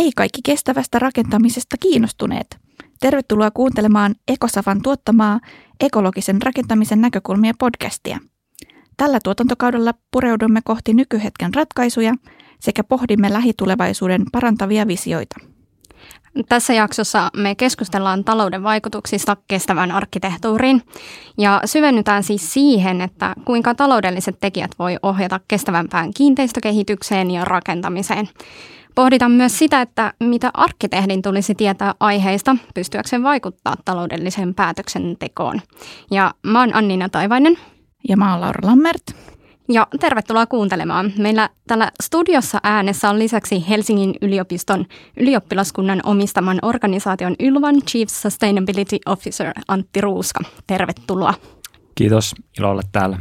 Hei kaikki kestävästä rakentamisesta kiinnostuneet! Tervetuloa kuuntelemaan Ekosavan tuottamaa ekologisen rakentamisen näkökulmia podcastia. Tällä tuotantokaudella pureudumme kohti nykyhetken ratkaisuja sekä pohdimme lähitulevaisuuden parantavia visioita. Tässä jaksossa me keskustellaan talouden vaikutuksista kestävään arkkitehtuuriin ja syvennytään siis siihen, että kuinka taloudelliset tekijät voi ohjata kestävämpään kiinteistökehitykseen ja rakentamiseen. Pohditaan myös sitä, että mitä arkkitehdin tulisi tietää aiheista pystyäkseen vaikuttaa taloudelliseen päätöksentekoon. Ja mä oon Annina Taivainen. Ja mä oon Laura Lammert. Ja tervetuloa kuuntelemaan. Meillä täällä studiossa äänessä on lisäksi Helsingin yliopiston ylioppilaskunnan omistaman organisaation Ylvan Chief Sustainability Officer Antti Ruuska. Tervetuloa. Kiitos, ilo olla täällä.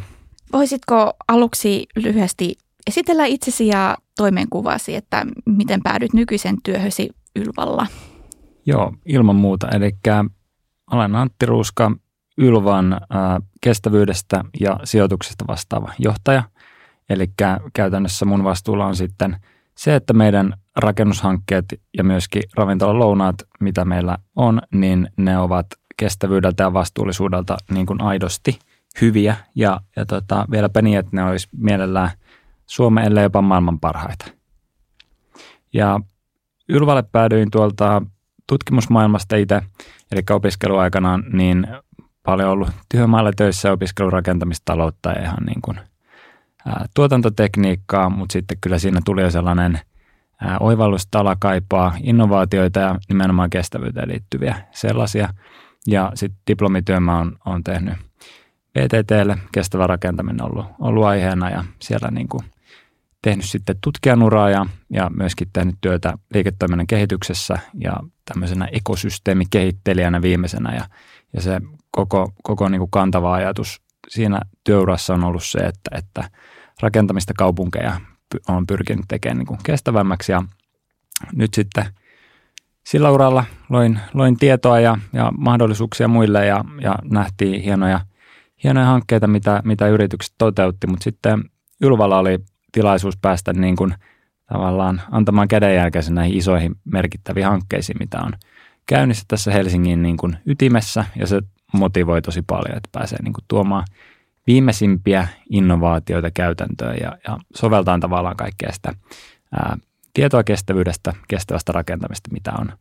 Voisitko aluksi lyhyesti esitellä itsesi ja toimenkuvasi, että miten päädyt nykyisen työhösi Ylvalla? Joo, ilman muuta. Eli olen Antti Ruuska, Ylvan kestävyydestä ja sijoituksesta vastaava johtaja. Eli käytännössä mun vastuulla on sitten se, että meidän rakennushankkeet ja myöskin lounaat, mitä meillä on, niin ne ovat kestävyydeltä ja vastuullisuudelta niin kuin aidosti hyviä. Ja, ja tota, vieläpä niin, että ne olisi mielellään Suomen, ellei jopa maailman parhaita. Ja Ylvalle päädyin tuolta tutkimusmaailmasta itse, eli opiskeluaikanaan, niin paljon ollut työmaalla töissä ja opiskelurakentamistaloutta ja ihan niin kuin, ää, tuotantotekniikkaa, mutta sitten kyllä siinä tuli jo sellainen ää, oivallus, kaipaa innovaatioita ja nimenomaan kestävyyteen liittyviä sellaisia. Ja sitten diplomityö mä oon, oon tehnyt PTTlle, kestävä rakentaminen ollut, ollut aiheena ja siellä niin kuin tehnyt sitten tutkijanuraa ja, ja myöskin tehnyt työtä liiketoiminnan kehityksessä ja tämmöisenä ekosysteemikehittelijänä viimeisenä ja, ja se koko, koko niin kuin kantava ajatus siinä työurassa on ollut se, että, että rakentamista kaupunkeja on pyrkinyt tekemään niin kuin kestävämmäksi. Ja nyt sitten sillä uralla loin, loin tietoa ja, ja mahdollisuuksia muille ja, ja nähtiin hienoja, hienoja hankkeita, mitä, mitä yritykset toteutti, mutta sitten Ylvalla oli tilaisuus päästä niin kuin tavallaan antamaan kädenjälkeensä näihin isoihin merkittäviin hankkeisiin, mitä on käynnissä tässä Helsingin niin kuin ytimessä. Ja se motivoi tosi paljon, että pääsee niin kuin tuomaan viimeisimpiä innovaatioita käytäntöön ja, ja soveltaan tavallaan kaikkea sitä ää, tietoa kestävyydestä, kestävästä rakentamista, mitä on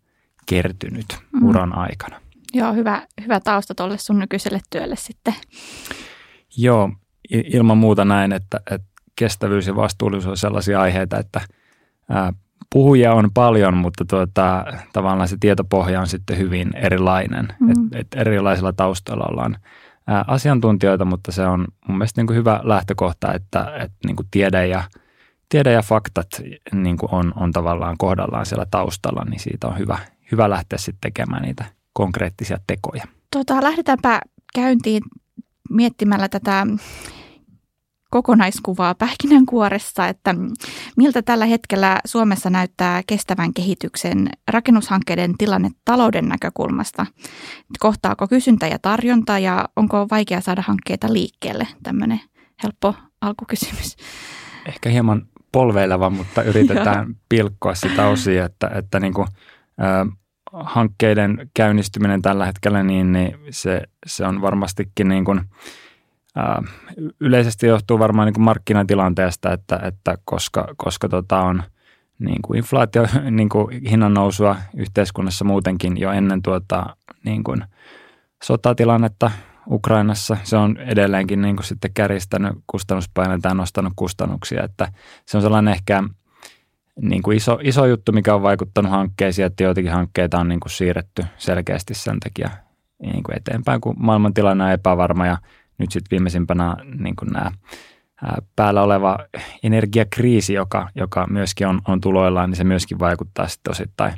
kertynyt mm. uran aikana. Joo, hyvä, hyvä tausta tuolle sun nykyiselle työlle sitten. Joo, ilman muuta näin, että, että kestävyys ja vastuullisuus on sellaisia aiheita, että ää, puhuja on paljon, mutta tuota, tavallaan se tietopohja on sitten hyvin erilainen. Mm. Et, et erilaisilla taustoilla ollaan ää, asiantuntijoita, mutta se on mun mielestä niin kuin hyvä lähtökohta, että, että niin kuin tiede, ja, tiede ja faktat niin kuin on, on tavallaan kohdallaan siellä taustalla, niin siitä on hyvä, hyvä lähteä sitten tekemään niitä konkreettisia tekoja. Tota, lähdetäänpä käyntiin miettimällä tätä kokonaiskuvaa pähkinänkuoressa, että miltä tällä hetkellä Suomessa näyttää kestävän kehityksen rakennushankkeiden tilanne talouden näkökulmasta. Kohtaako kysyntä ja tarjonta ja onko vaikea saada hankkeita liikkeelle? Tämmöinen helppo alkukysymys. Ehkä hieman polveileva, mutta yritetään pilkkoa sitä osia, että, että niin kuin, äh, hankkeiden käynnistyminen tällä hetkellä, niin, niin se, se on varmastikin niin kuin – yleisesti johtuu varmaan niin kuin markkinatilanteesta, että, että koska, koska tota on niin kuin inflaatio, niin kuin hinnan nousua yhteiskunnassa muutenkin jo ennen tuota, niin kuin sotatilannetta Ukrainassa. Se on edelleenkin niin kuin sitten kärjistänyt kustannuspaineita ja nostanut kustannuksia, että se on sellainen ehkä niin kuin iso, iso juttu, mikä on vaikuttanut hankkeisiin, että joitakin hankkeita on niin kuin siirretty selkeästi sen takia niin kuin eteenpäin, kun maailmantilanne on epävarma ja nyt sitten viimeisimpänä niin kuin nämä päällä oleva energiakriisi, joka, joka myöskin on, on tuloillaan, niin se myöskin vaikuttaa sitten osittain,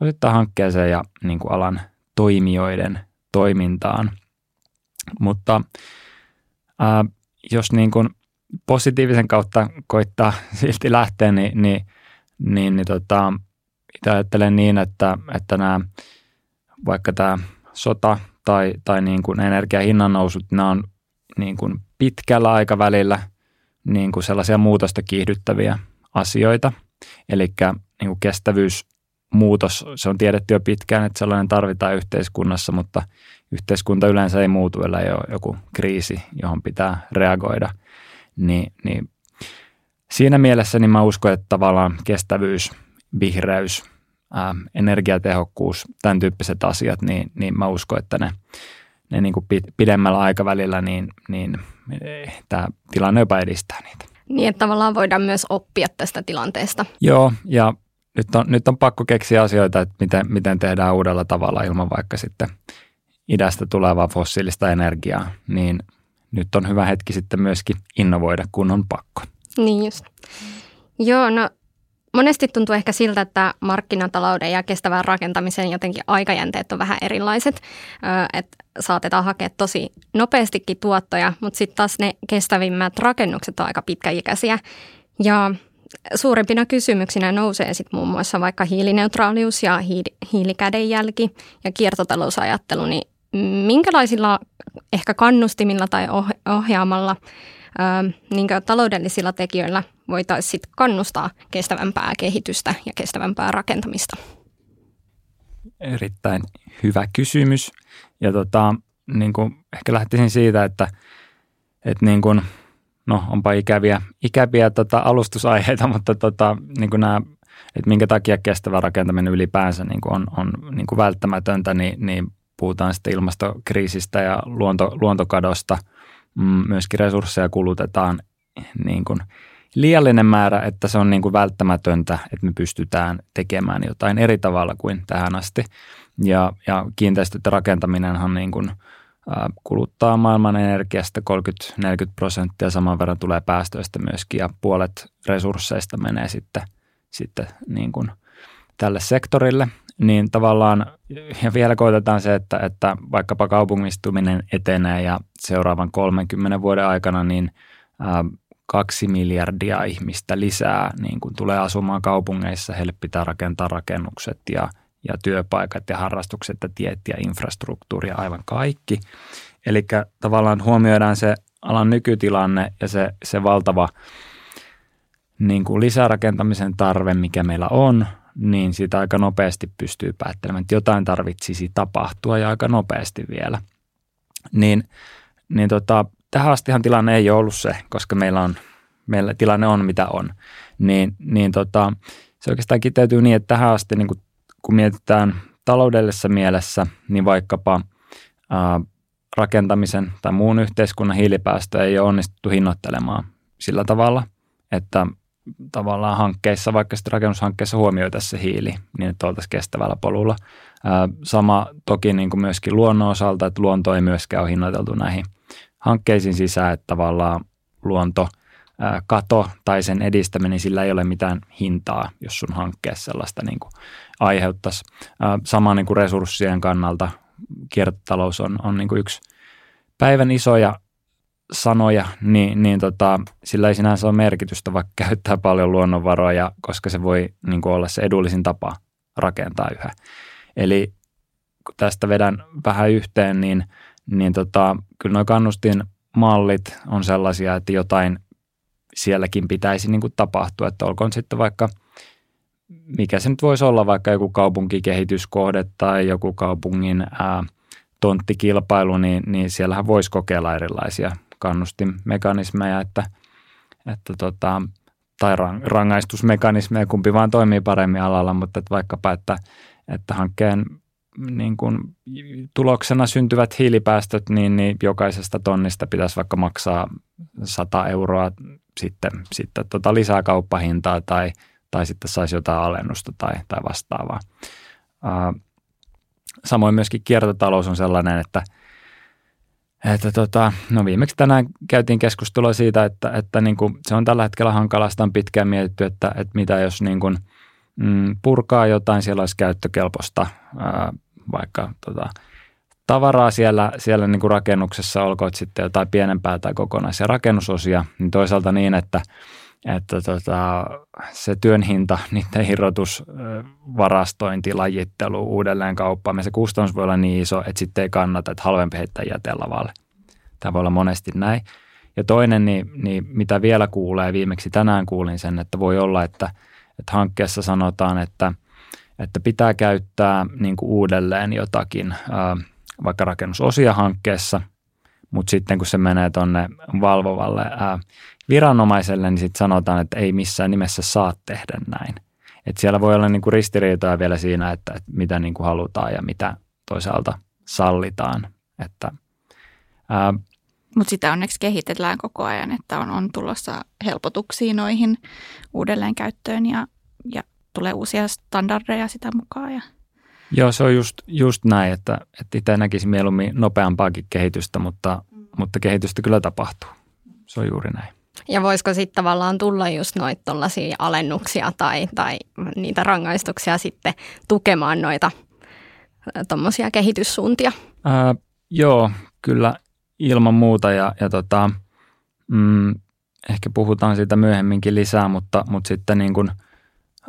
osittain hankkeeseen ja niin kuin alan toimijoiden toimintaan. Mutta ää, jos niin kuin positiivisen kautta koittaa silti lähteä, niin, niin, niin, niin tota, itse ajattelen niin, että, että nämä, vaikka tämä sota tai, tai niin kuin energiahinnan nousut, nämä on niin kuin pitkällä aikavälillä niin kuin sellaisia muutosta kiihdyttäviä asioita. Eli niin kuin kestävyys muutos, se on tiedetty jo pitkään, että sellainen tarvitaan yhteiskunnassa, mutta yhteiskunta yleensä ei muutu, ellei ole joku kriisi, johon pitää reagoida. Niin, niin siinä mielessä niin mä uskon, että tavallaan kestävyys, vihreys, ää, energiatehokkuus, tämän tyyppiset asiat, niin, niin mä uskon, että ne, ne niin kuin pidemmällä aikavälillä, niin, niin tämä tilanne jopa edistää niitä. Niin, että tavallaan voidaan myös oppia tästä tilanteesta. Joo, ja nyt on, nyt on pakko keksiä asioita, että miten, miten tehdään uudella tavalla ilman vaikka sitten idästä tulevaa fossiilista energiaa, niin nyt on hyvä hetki sitten myöskin innovoida, kun on pakko. Niin just. Joo, no monesti tuntuu ehkä siltä, että markkinatalouden ja kestävän rakentamisen jotenkin aikajänteet on vähän erilaiset, että saatetaan hakea tosi nopeastikin tuottoja, mutta sitten taas ne kestävimmät rakennukset on aika pitkäikäisiä. Ja suurimpina kysymyksinä nousee sitten muun muassa vaikka hiilineutraalius ja hiilikädenjälki ja kiertotalousajattelu, niin minkälaisilla ehkä kannustimilla tai ohjaamalla niin taloudellisilla tekijöillä voitaisiin kannustaa kestävämpää kehitystä ja kestävämpää rakentamista? Erittäin hyvä kysymys. Ja tota, niin kuin ehkä lähtisin siitä, että, että niin kuin, no onpa ikäviä, ikäviä tota, alustusaiheita, mutta tota, niin kuin nämä, että minkä takia kestävä rakentaminen ylipäänsä niin kuin on, on niin kuin välttämätöntä, niin, niin puhutaan sitten ilmastokriisistä ja luonto, luontokadosta. Mm, myöskin resursseja kulutetaan niin kuin liiallinen määrä, että se on niin kuin välttämätöntä, että me pystytään tekemään jotain eri tavalla kuin tähän asti. Ja, ja kiinteistöiden rakentaminenhan niin kuin, kuluttaa maailman energiasta 30-40 prosenttia, saman verran tulee päästöistä myöskin ja puolet resursseista menee sitten, sitten niin kuin tälle sektorille. Niin tavallaan, ja vielä koitetaan se, että, että vaikkapa kaupungistuminen etenee ja seuraavan 30 vuoden aikana, niin ä, kaksi miljardia ihmistä lisää niin kun tulee asumaan kaupungeissa. Heille pitää rakentaa rakennukset ja, ja työpaikat ja harrastukset ja tiet ja infrastruktuuri ja aivan kaikki. Eli tavallaan huomioidaan se alan nykytilanne ja se, se valtava niin kuin lisärakentamisen tarve, mikä meillä on, niin sitä aika nopeasti pystyy päättelemään, että jotain tarvitsisi tapahtua ja aika nopeasti vielä. Niin, niin tota, tähän astihan tilanne ei ole ollut se, koska meillä, on, meillä tilanne on mitä on. Niin, niin tota, se oikeastaan kiteytyy niin, että tähän asti niin kun, kun mietitään taloudellisessa mielessä, niin vaikkapa ää, rakentamisen tai muun yhteiskunnan hiilipäästöjä ei ole onnistuttu hinnoittelemaan sillä tavalla, että tavallaan hankkeissa, vaikka sitten rakennushankkeissa huomioitaisiin se hiili, niin että oltaisiin kestävällä polulla. Sama toki niin kuin myöskin luonnon osalta, että luonto ei myöskään ole hinnoiteltu näihin hankkeisiin sisään, että tavallaan luonto kato tai sen edistäminen, sillä ei ole mitään hintaa, jos sun hankkeessa sellaista niin kuin aiheuttaisi. Sama niin kuin resurssien kannalta kiertotalous on, on niin kuin yksi päivän isoja sanoja, niin, niin tota, sillä ei sinänsä ole merkitystä, vaikka käyttää paljon luonnonvaroja, koska se voi niin kuin olla se edullisin tapa rakentaa yhä. Eli kun tästä vedän vähän yhteen, niin – niin tota, kyllä nuo kannustinmallit on sellaisia, että jotain sielläkin pitäisi niin kuin tapahtua, että olkoon sitten vaikka, mikä se nyt voisi olla, vaikka joku kaupunkikehityskohde tai joku kaupungin ää, tonttikilpailu, niin, niin siellähän voisi kokeilla erilaisia kannustimekanismeja, että, että tota, tai rangaistusmekanismeja, kumpi vaan toimii paremmin alalla, mutta että vaikkapa, että, että hankkeen niin kuin tuloksena syntyvät hiilipäästöt, niin, niin jokaisesta tonnista pitäisi vaikka maksaa 100 euroa sitten, sitten tota lisää kauppahintaa tai, tai sitten saisi jotain alennusta tai, tai vastaavaa. samoin myöskin kiertotalous on sellainen, että, että tota, no viimeksi tänään käytiin keskustelua siitä, että, että niin kuin se on tällä hetkellä hankalaa, on pitkään mietitty, että, että mitä jos niin kuin, mm, purkaa jotain, siellä olisi käyttökelpoista ää, vaikka tota, tavaraa siellä, siellä niin kuin rakennuksessa, olkoon sitten jotain pienempää tai kokonaisia rakennusosia, niin toisaalta niin, että, että tota, se työn hinta, niiden irrotus, varastointi, lajittelu, uudelleen kauppaaminen, se kustannus voi olla niin iso, että sitten ei kannata, että halvempi heittää jätelavalle. Tämä voi olla monesti näin. Ja toinen, niin, niin mitä vielä kuulee, viimeksi tänään kuulin sen, että voi olla, että, että hankkeessa sanotaan, että – että pitää käyttää niin kuin uudelleen jotakin, vaikka rakennusosia hankkeessa, mutta sitten kun se menee tuonne valvovalle viranomaiselle, niin sitten sanotaan, että ei missään nimessä saa tehdä näin. Et siellä voi olla niin kuin ristiriitoja vielä siinä, että, että mitä niin kuin halutaan ja mitä toisaalta sallitaan. Että, mutta sitä onneksi kehitellään koko ajan, että on, on tulossa helpotuksia noihin uudelleenkäyttöön ja, ja tulee uusia standardeja sitä mukaan. Ja. Joo, se on just, just näin, että, että itse näkisin mieluummin nopeampaakin kehitystä, mutta, mm. mutta kehitystä kyllä tapahtuu. Se on juuri näin. Ja voisiko sitten tavallaan tulla just noita alennuksia tai, tai niitä rangaistuksia sitten tukemaan noita tuommoisia kehityssuuntia? Ää, joo, kyllä ilman muuta ja, ja tota, mm, ehkä puhutaan siitä myöhemminkin lisää, mutta, mutta sitten niin kuin,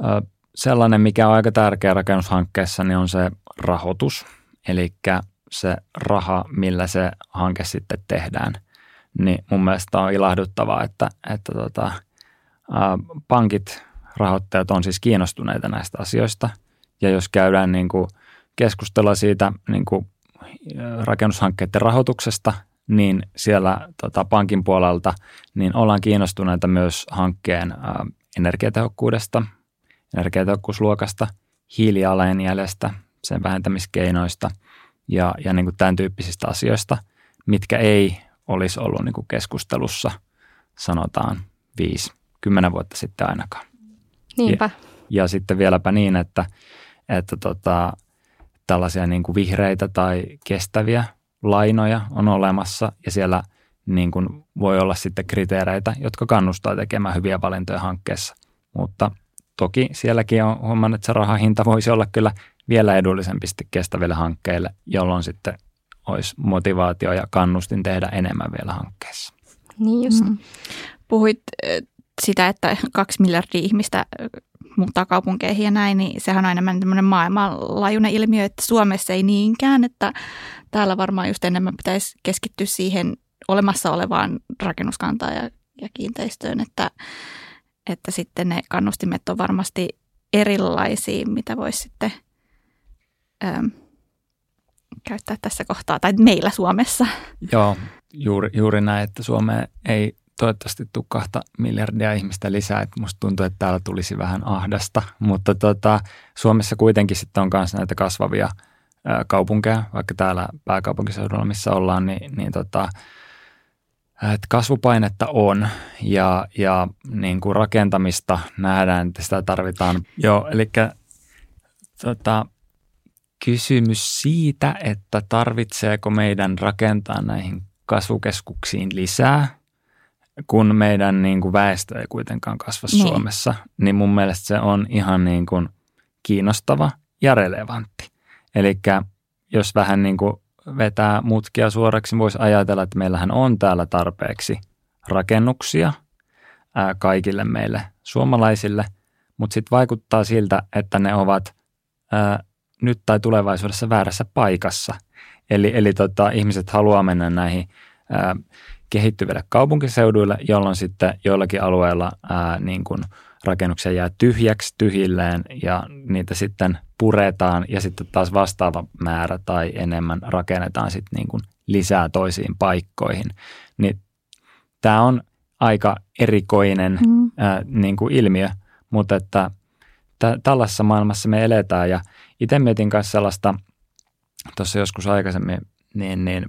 ää, sellainen, mikä on aika tärkeä rakennushankkeessa, niin on se rahoitus, eli se raha, millä se hanke sitten tehdään. Niin mun mielestä on ilahduttavaa, että, että tota, ää, pankit, rahoittajat on siis kiinnostuneita näistä asioista. Ja jos käydään niin kuin keskustella siitä niin kuin rakennushankkeiden rahoituksesta, niin siellä tota, pankin puolelta niin ollaan kiinnostuneita myös hankkeen ää, energiatehokkuudesta, energiatehokkuusluokasta, hiilijalanjäljestä, sen vähentämiskeinoista ja, ja niin kuin tämän tyyppisistä asioista, mitkä ei olisi ollut niin kuin keskustelussa sanotaan 5-10 vuotta sitten ainakaan. Niinpä. Ja, ja sitten vieläpä niin, että, että tota, tällaisia niin kuin vihreitä tai kestäviä lainoja on olemassa ja siellä niin kuin voi olla sitten kriteereitä, jotka kannustaa tekemään hyviä valintoja hankkeessa. Mutta toki sielläkin on huomannut, että se rahahinta voisi olla kyllä vielä edullisempi kestäville hankkeille, jolloin sitten olisi motivaatio ja kannustin tehdä enemmän vielä hankkeessa. Niin just. Mm. Puhuit sitä, että kaksi miljardia ihmistä muuttaa kaupunkeihin ja näin, niin sehän on enemmän tämmöinen maailmanlaajuinen ilmiö, että Suomessa ei niinkään, että täällä varmaan just enemmän pitäisi keskittyä siihen olemassa olevaan rakennuskantaan ja, ja kiinteistöön, että, että sitten ne kannustimet on varmasti erilaisia, mitä voisi sitten äm, käyttää tässä kohtaa, tai meillä Suomessa. Joo, juuri, juuri näin, että Suomeen ei toivottavasti tule kahta miljardia ihmistä lisää. Että musta tuntuu, että täällä tulisi vähän ahdasta, mutta tota, Suomessa kuitenkin sitten on myös näitä kasvavia kaupunkeja, vaikka täällä pääkaupunkiseudulla, missä ollaan, niin, niin tota, että kasvupainetta on ja, ja niin kuin rakentamista nähdään, että sitä tarvitaan. Joo, eli tota, kysymys siitä, että tarvitseeko meidän rakentaa näihin kasvukeskuksiin lisää – kun meidän niin kuin väestö ei kuitenkaan kasva niin. Suomessa, niin mun mielestä se on ihan niin kuin kiinnostava ja relevantti. Eli jos vähän niin kuin vetää mutkia suoraksi, niin voisi ajatella, että meillähän on täällä tarpeeksi rakennuksia ää, kaikille meille suomalaisille, mutta sitten vaikuttaa siltä, että ne ovat ää, nyt tai tulevaisuudessa väärässä paikassa. Eli, eli tota, ihmiset haluaa mennä näihin ää, kehittyville kaupunkiseuduille, jolloin sitten joillakin alueilla ää, niin kuin rakennuksia jää tyhjäksi tyhjilleen ja niitä sitten puretaan ja sitten taas vastaava määrä tai enemmän rakennetaan sitten niin kuin lisää toisiin paikkoihin. Niin tämä on aika erikoinen mm. ää, niin kuin ilmiö, mutta että tä, tällaisessa maailmassa me eletään ja itse mietin kanssa sellaista, tuossa joskus aikaisemmin, niin, niin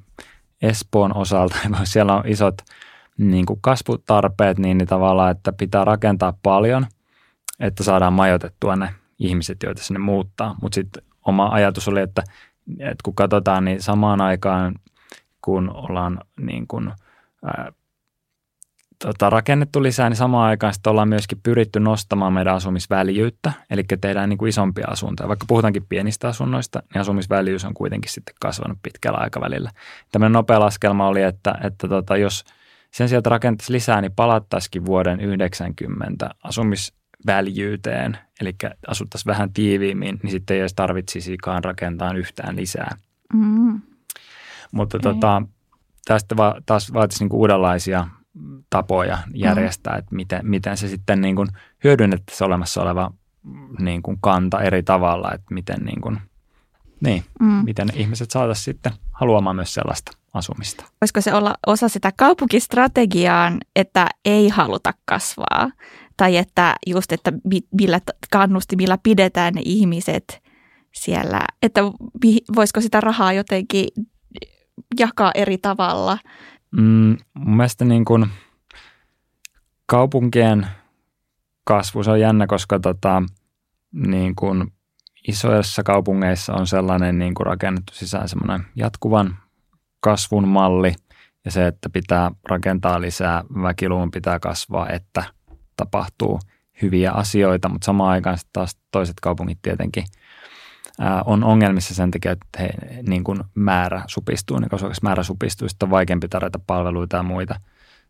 Espoon osalta, siellä on isot niin kuin kasvutarpeet, niin, niin tavallaan, että pitää rakentaa paljon, että saadaan majoitettua ne ihmiset, joita sinne muuttaa. Mutta sitten oma ajatus oli, että, että kun katsotaan, niin samaan aikaan, kun ollaan niin kuin, ää, tota, rakennettu lisää, niin samaan aikaan sitten ollaan myöskin pyritty nostamaan meidän asumisväljyyttä, eli tehdään niin kuin isompia asuntoja. Vaikka puhutaankin pienistä asunnoista, niin asumisväljyys on kuitenkin sitten kasvanut pitkällä aikavälillä. Tämmöinen nopea laskelma oli, että, että tota, jos sen sieltä rakentaisi lisää, niin palattaisikin vuoden 90 asumisväljyyteen, eli asuttaisiin vähän tiiviimmin, niin sitten ei edes tarvitsisikaan rakentaa yhtään lisää. Mm. Mutta tota, tästä va- taas vaatisi niinku uudenlaisia tapoja järjestää, mm. että miten, miten se sitten niin kuin hyödynnettäisiin olemassa oleva niin kuin kanta eri tavalla, että miten, niin kuin, niin, mm. miten ihmiset saataisiin sitten haluamaan myös sellaista asumista. Voisiko se olla osa sitä kaupunkistrategiaa, että ei haluta kasvaa? Tai että just, että millä kannustimilla pidetään ne ihmiset siellä, että voisiko sitä rahaa jotenkin jakaa eri tavalla? Mm, mun mielestä niin kuin kaupunkien kasvu, se on jännä, koska tota, niin kuin isoissa kaupungeissa on sellainen niin kuin rakennettu sisään semmoinen jatkuvan kasvun malli ja se, että pitää rakentaa lisää, väkiluvun pitää kasvaa, että tapahtuu hyviä asioita, mutta samaan aikaan taas toiset kaupungit tietenkin on ongelmissa sen takia, että he, niin kuin määrä supistuu, niin koska määrä supistuu, sitten on vaikeampi tarjota palveluita ja muita.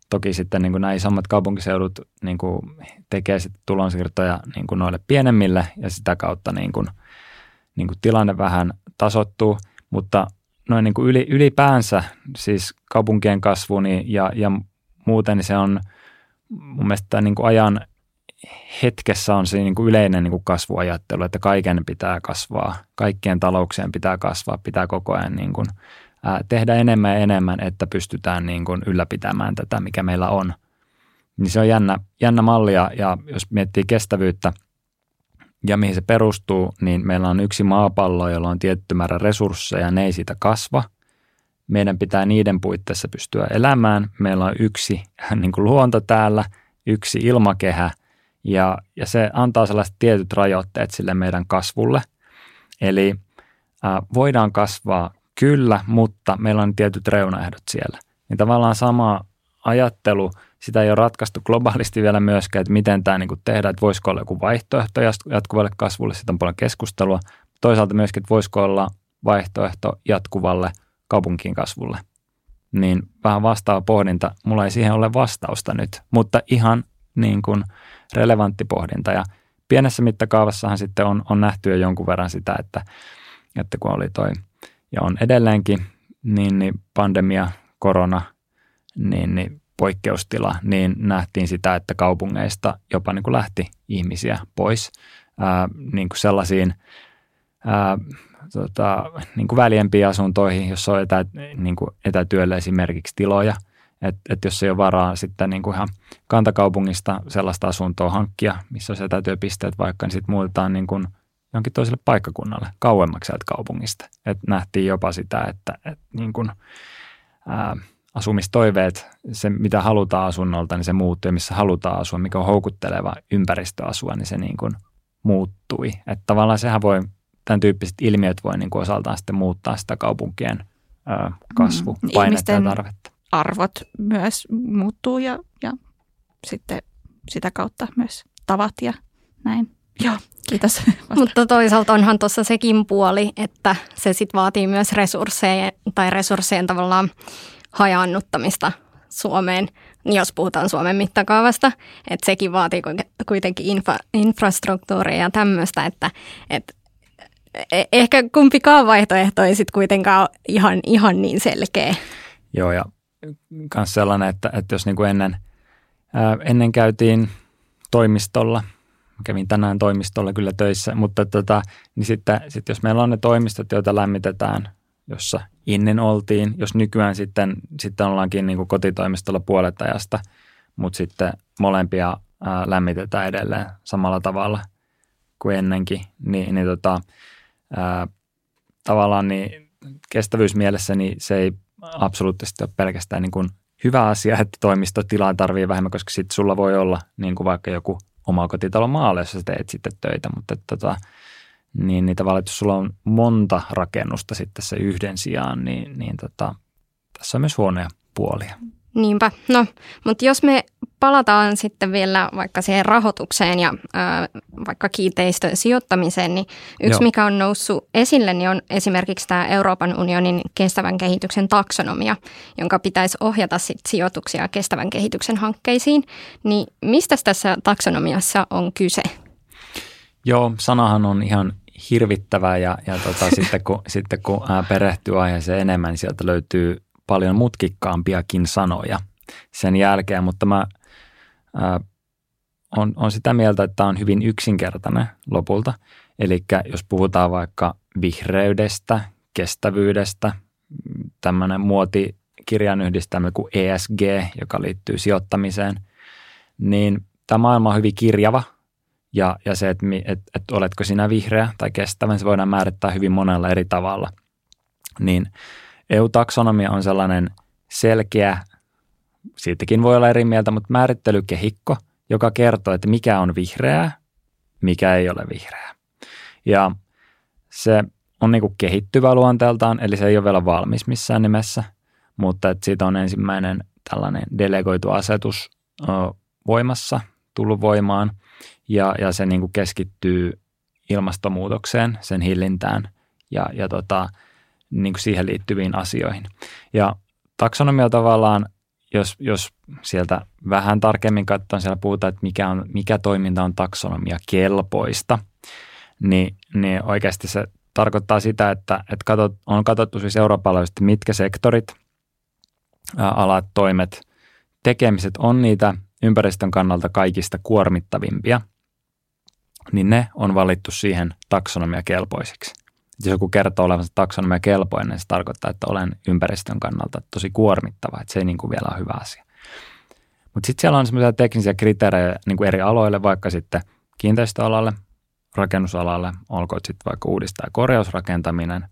Toki sitten niin kuin nämä isommat kaupunkiseudut niin kuin tekee sitten tulonsiirtoja niin kuin noille pienemmille ja sitä kautta niin kuin, niin kuin tilanne vähän tasottuu, mutta noin niin kuin yli, ylipäänsä siis kaupunkien kasvu niin, ja, ja muuten niin se on mun mielestä niin kuin ajan hetkessä on se niin kuin yleinen niin kuin kasvuajattelu, että kaiken pitää kasvaa, kaikkien talouksien pitää kasvaa, pitää koko ajan niin kuin, ää, tehdä enemmän ja enemmän, että pystytään niin kuin ylläpitämään tätä, mikä meillä on. Niin se on jännä, jännä malli ja, ja jos miettii kestävyyttä ja mihin se perustuu, niin meillä on yksi maapallo, jolla on tietty määrä resursseja, ne ei siitä kasva. Meidän pitää niiden puitteissa pystyä elämään. Meillä on yksi niin kuin luonto täällä, yksi ilmakehä – ja, ja se antaa sellaiset tietyt rajoitteet sille meidän kasvulle. Eli ää, voidaan kasvaa kyllä, mutta meillä on tietyt reunaehdot siellä. Niin tavallaan sama ajattelu, sitä ei ole ratkaistu globaalisti vielä myöskään, että miten tämä niin tehdään, että voisiko olla joku vaihtoehto jatkuvalle kasvulle, sitä on paljon keskustelua. Toisaalta myöskin, että voisiko olla vaihtoehto jatkuvalle kaupunkiin kasvulle. Niin vähän vastaava pohdinta. Mulla ei siihen ole vastausta nyt, mutta ihan niin kuin – relevantti pohdinta. Ja pienessä mittakaavassahan sitten on, on nähty jo jonkun verran sitä, että, että kun oli toi, ja on edelleenkin, niin, niin pandemia, korona, niin, niin poikkeustila, niin nähtiin sitä, että kaupungeista jopa niin kuin lähti ihmisiä pois ää, niin kuin sellaisiin ää, tota, niin kuin väljempiin asuntoihin, jossa on etä, niin kuin etätyöllä esimerkiksi tiloja – että et jos ei ole varaa sitten niin kuin ihan kantakaupungista sellaista asuntoa hankkia, missä on etätyöpisteet vaikka, niin sitten muutetaan niin kuin jonkin toiselle paikkakunnalle, kauemmaksi sieltä kaupungista. Et nähtiin jopa sitä, että et niin kuin, ää, asumistoiveet, se mitä halutaan asunnolta, niin se muuttuu ja missä halutaan asua, mikä on houkutteleva ympäristö asua, niin se niin kuin muuttui. Että tavallaan sehän voi, tämän tyyppiset ilmiöt voi niin kuin osaltaan sitten muuttaa sitä kaupunkien ää, kasvupainetta mm, ja tarvetta arvot myös muuttuu ja, ja sitten sitä kautta myös tavat ja näin. Joo, kiitos. Mutta toisaalta onhan tuossa sekin puoli, että se sitten vaatii myös resursseja tai resurssien tavallaan hajaannuttamista Suomeen, jos puhutaan Suomen mittakaavasta. Että sekin vaatii kuitenkin infra, infrastruktuuria ja tämmöistä, että, että e-, ehkä kumpikaan vaihtoehto ei sitten kuitenkaan ole ihan, ihan niin selkeä. Joo, ja myös sellainen, että, että jos niin kuin ennen, ää, ennen käytiin toimistolla, kävin tänään toimistolla kyllä töissä, mutta tota, niin sitten, sitten jos meillä on ne toimistot, joita lämmitetään, jossa innen oltiin, jos nykyään sitten, sitten ollaankin niin kuin kotitoimistolla puolet ajasta, mutta sitten molempia ää, lämmitetään edelleen samalla tavalla kuin ennenkin, niin, niin tota, ää, tavallaan niin kestävyysmielessä niin se ei absoluuttisesti ole pelkästään niin kuin hyvä asia, että toimistotilaa tarvii vähemmän, koska sitten sulla voi olla niin kuin vaikka joku oma kotitalo maalle, jossa teet sitten töitä, mutta tota, niin, niin tavallaan, että jos sulla on monta rakennusta sitten se yhden sijaan, niin, niin tota, tässä on myös huonoja puolia. Niinpä. No, mutta jos me palataan sitten vielä vaikka siihen rahoitukseen ja ää, vaikka kiinteistön sijoittamiseen, niin yksi Joo. mikä on noussut esille, niin on esimerkiksi tämä Euroopan unionin kestävän kehityksen taksonomia, jonka pitäisi ohjata sit sijoituksia kestävän kehityksen hankkeisiin. Niin mistä tässä taksonomiassa on kyse? Joo, sanahan on ihan hirvittävä ja, ja tota, sitten kun, sitten kun perehtyy aiheeseen enemmän, niin sieltä löytyy paljon mutkikkaampiakin sanoja sen jälkeen, mutta mä ää, on, on sitä mieltä, että on hyvin yksinkertainen lopulta. Eli jos puhutaan vaikka vihreydestä, kestävyydestä, tämmöinen muotikirjan yhdistelmä kuin ESG, joka liittyy sijoittamiseen, niin tämä maailma on hyvin kirjava ja, ja se, että, että, että oletko sinä vihreä tai kestävä, se voidaan määrittää hyvin monella eri tavalla. Niin EU-taksonomia on sellainen selkeä, siitäkin voi olla eri mieltä, mutta määrittelykehikko, joka kertoo, että mikä on vihreää, mikä ei ole vihreää. Ja se on niin kuin kehittyvä luonteeltaan, eli se ei ole vielä valmis missään nimessä, mutta että siitä on ensimmäinen tällainen delegoitu asetus voimassa, tullut voimaan, ja, ja se niin kuin keskittyy ilmastonmuutokseen, sen hillintään ja, ja tota, niin kuin siihen liittyviin asioihin. Ja taksonomia tavallaan, jos, jos sieltä vähän tarkemmin katsotaan, siellä puhutaan, että mikä, on, mikä toiminta on taksonomia kelpoista, niin, niin oikeasti se tarkoittaa sitä, että, että katsot, on katsottu siis eurooppalaisesti, mitkä sektorit, alat, toimet, tekemiset on niitä ympäristön kannalta kaikista kuormittavimpia, niin ne on valittu siihen taksonomia kelpoisiksi. Jos joku kertoo olevansa taksonomia kelpoinen, niin se tarkoittaa, että olen ympäristön kannalta tosi kuormittava, että se ei niin kuin vielä ole hyvä asia. Mutta sitten siellä on semmoisia teknisiä kriteerejä niin kuin eri aloille, vaikka sitten kiinteistöalalle, rakennusalalle, olkoon sitten vaikka uudista- ja korjausrakentaminen.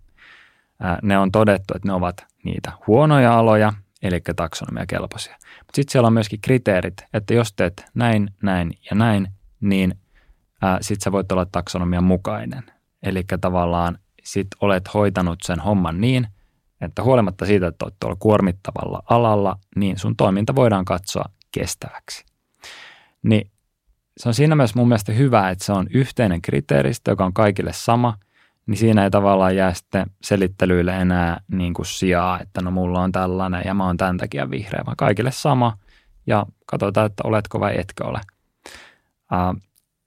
Ne on todettu, että ne ovat niitä huonoja aloja, eli taksonomia kelpoisia. Mutta sitten siellä on myöskin kriteerit, että jos teet näin, näin ja näin, niin sitten sä voit olla taksonomian mukainen. Eli tavallaan sit olet hoitanut sen homman niin, että huolimatta siitä, että olet tuolla kuormittavalla alalla, niin sun toiminta voidaan katsoa kestäväksi. Niin se on siinä myös mun mielestä hyvä, että se on yhteinen kriteeristö, joka on kaikille sama, niin siinä ei tavallaan jää sitten selittelyille enää niin kuin sijaa, että no mulla on tällainen ja mä oon tämän takia vihreä, vaan kaikille sama ja katsotaan, että oletko vai etkö ole.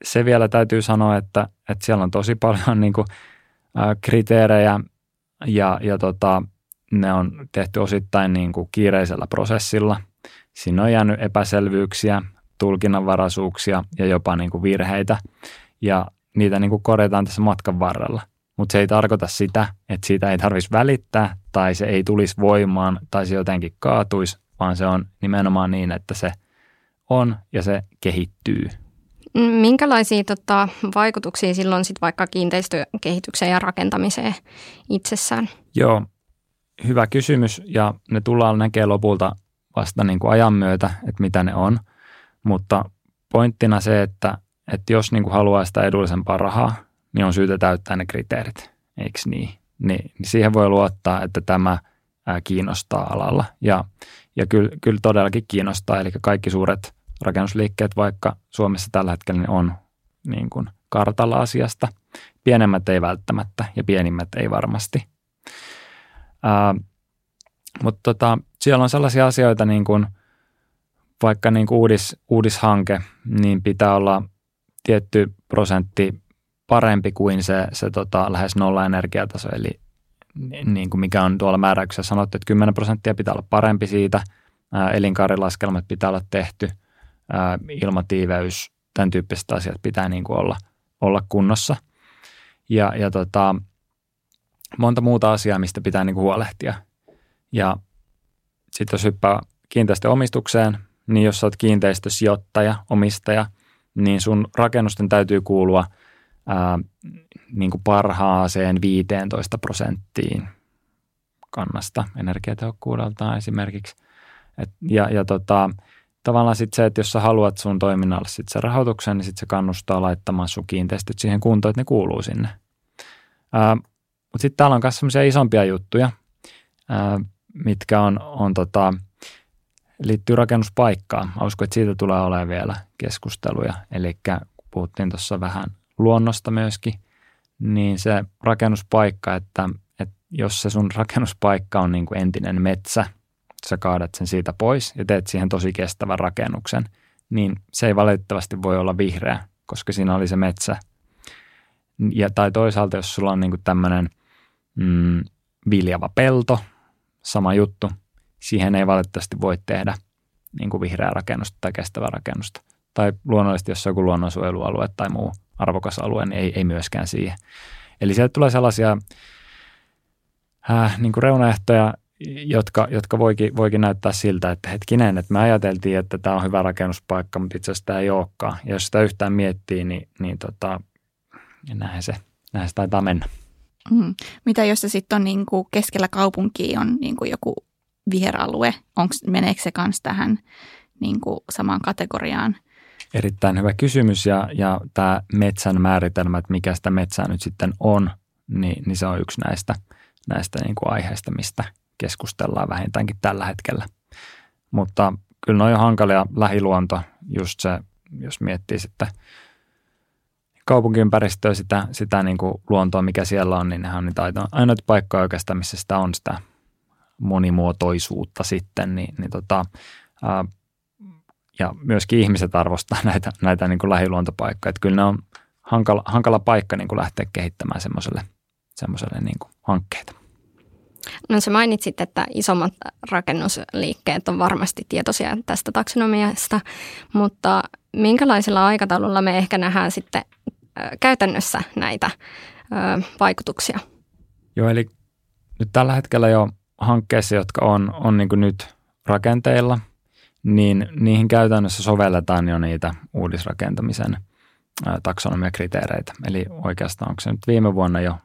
se vielä täytyy sanoa, että, että siellä on tosi paljon niin kuin, kriteerejä ja, ja tota, ne on tehty osittain niin kuin kiireisellä prosessilla. Siinä on jäänyt epäselvyyksiä, tulkinnanvaraisuuksia ja jopa niin kuin virheitä ja niitä niin kuin korjataan tässä matkan varrella. Mutta se ei tarkoita sitä, että siitä ei tarvitsisi välittää tai se ei tulisi voimaan tai se jotenkin kaatuisi, vaan se on nimenomaan niin, että se on ja se kehittyy. Minkälaisia tota, vaikutuksia silloin sit vaikka kiinteistökehitykseen ja rakentamiseen itsessään? Joo, hyvä kysymys ja ne tullaan näkemään lopulta vasta niin kuin ajan myötä, että mitä ne on. Mutta pointtina se, että, että jos niin kuin haluaa sitä edullisempaa rahaa, niin on syytä täyttää ne kriteerit, eikö niin? Niin, siihen voi luottaa, että tämä kiinnostaa alalla. Ja, ja kyllä, kyllä todellakin kiinnostaa, eli kaikki suuret rakennusliikkeet, vaikka Suomessa tällä hetkellä niin on niin kuin kartalla asiasta. Pienemmät ei välttämättä ja pienimmät ei varmasti. Ää, mutta tota, siellä on sellaisia asioita, niin kuin, vaikka niin kuin uudis, uudishanke, niin pitää olla tietty prosentti parempi kuin se, se tota, lähes nolla energiataso, eli niin kuin mikä on tuolla määräyksessä sanottu, että 10 prosenttia pitää olla parempi siitä, ää, elinkaarilaskelmat pitää olla tehty, ilmatiiveys, tämän tyyppiset asiat pitää niin kuin olla, olla kunnossa. Ja, ja tota, monta muuta asiaa, mistä pitää niin kuin huolehtia. Ja sitten jos hyppää kiinteistöomistukseen, niin jos olet kiinteistösijoittaja, omistaja, niin sun rakennusten täytyy kuulua ää, niin kuin parhaaseen 15 prosenttiin kannasta energiatehokkuudeltaan esimerkiksi. Et, ja ja tota, tavallaan sitten se, että jos sä haluat sun toiminnalle sit se rahoituksen, niin sitten se kannustaa laittamaan sun kiinteistöt siihen kuntoon, että ne kuuluu sinne. Mutta sitten täällä on myös sellaisia isompia juttuja, ää, mitkä on, on tota, liittyy rakennuspaikkaan. Mä uskon, että siitä tulee olemaan vielä keskusteluja. Eli puhuttiin tuossa vähän luonnosta myöskin, niin se rakennuspaikka, että, että jos se sun rakennuspaikka on niin kuin entinen metsä, sä kaadat sen siitä pois ja teet siihen tosi kestävän rakennuksen, niin se ei valitettavasti voi olla vihreä, koska siinä oli se metsä. Ja, tai toisaalta, jos sulla on niin kuin tämmöinen mm, viljava pelto, sama juttu, siihen ei valitettavasti voi tehdä niin kuin vihreää rakennusta tai kestävää rakennusta. tai luonnollisesti jos on joku luonnonsuojelualue tai muu arvokas alue, niin ei, ei myöskään siihen. Eli sieltä tulee sellaisia äh, niin reunaehtoja, jotka, jotka voikin, voikin näyttää siltä, että hetkinen, että me ajateltiin, että tämä on hyvä rakennuspaikka, mutta itse asiassa tämä ei olekaan. Ja jos sitä yhtään miettii, niin, niin tota, näin, se, näin se taitaa mennä. Mm. Mitä jos se sitten on niin kuin keskellä kaupunkia on niin kuin joku viheralue? Onks, meneekö se kanssa tähän niin kuin samaan kategoriaan? Erittäin hyvä kysymys ja, ja tämä metsän määritelmä, että mikä sitä metsää nyt sitten on, niin, niin se on yksi näistä, näistä niin kuin aiheista, mistä keskustellaan vähintäänkin tällä hetkellä. Mutta kyllä noin on hankalia lähiluonto, just se, jos miettii sitten kaupunkiympäristöä, sitä, sitä niin kuin luontoa, mikä siellä on, niin nehän on niitä ainoita paikkoja oikeastaan, missä sitä on sitä monimuotoisuutta sitten, niin, niin tota, ää, ja myöskin ihmiset arvostaa näitä, näitä niin kuin lähiluontopaikkoja. Että kyllä ne on hankala, hankala paikka niin kuin lähteä kehittämään semmoiselle, semmoiselle niin kuin hankkeita. No sä mainitsit, että isommat rakennusliikkeet on varmasti tietoisia tästä taksonomiasta, mutta minkälaisella aikataululla me ehkä nähdään sitten käytännössä näitä vaikutuksia? Joo, eli nyt tällä hetkellä jo hankkeissa, jotka on, on niin nyt rakenteilla, niin niihin käytännössä sovelletaan jo niitä uudisrakentamisen taksonomiakriteereitä. Eli oikeastaan onko se nyt viime vuonna jo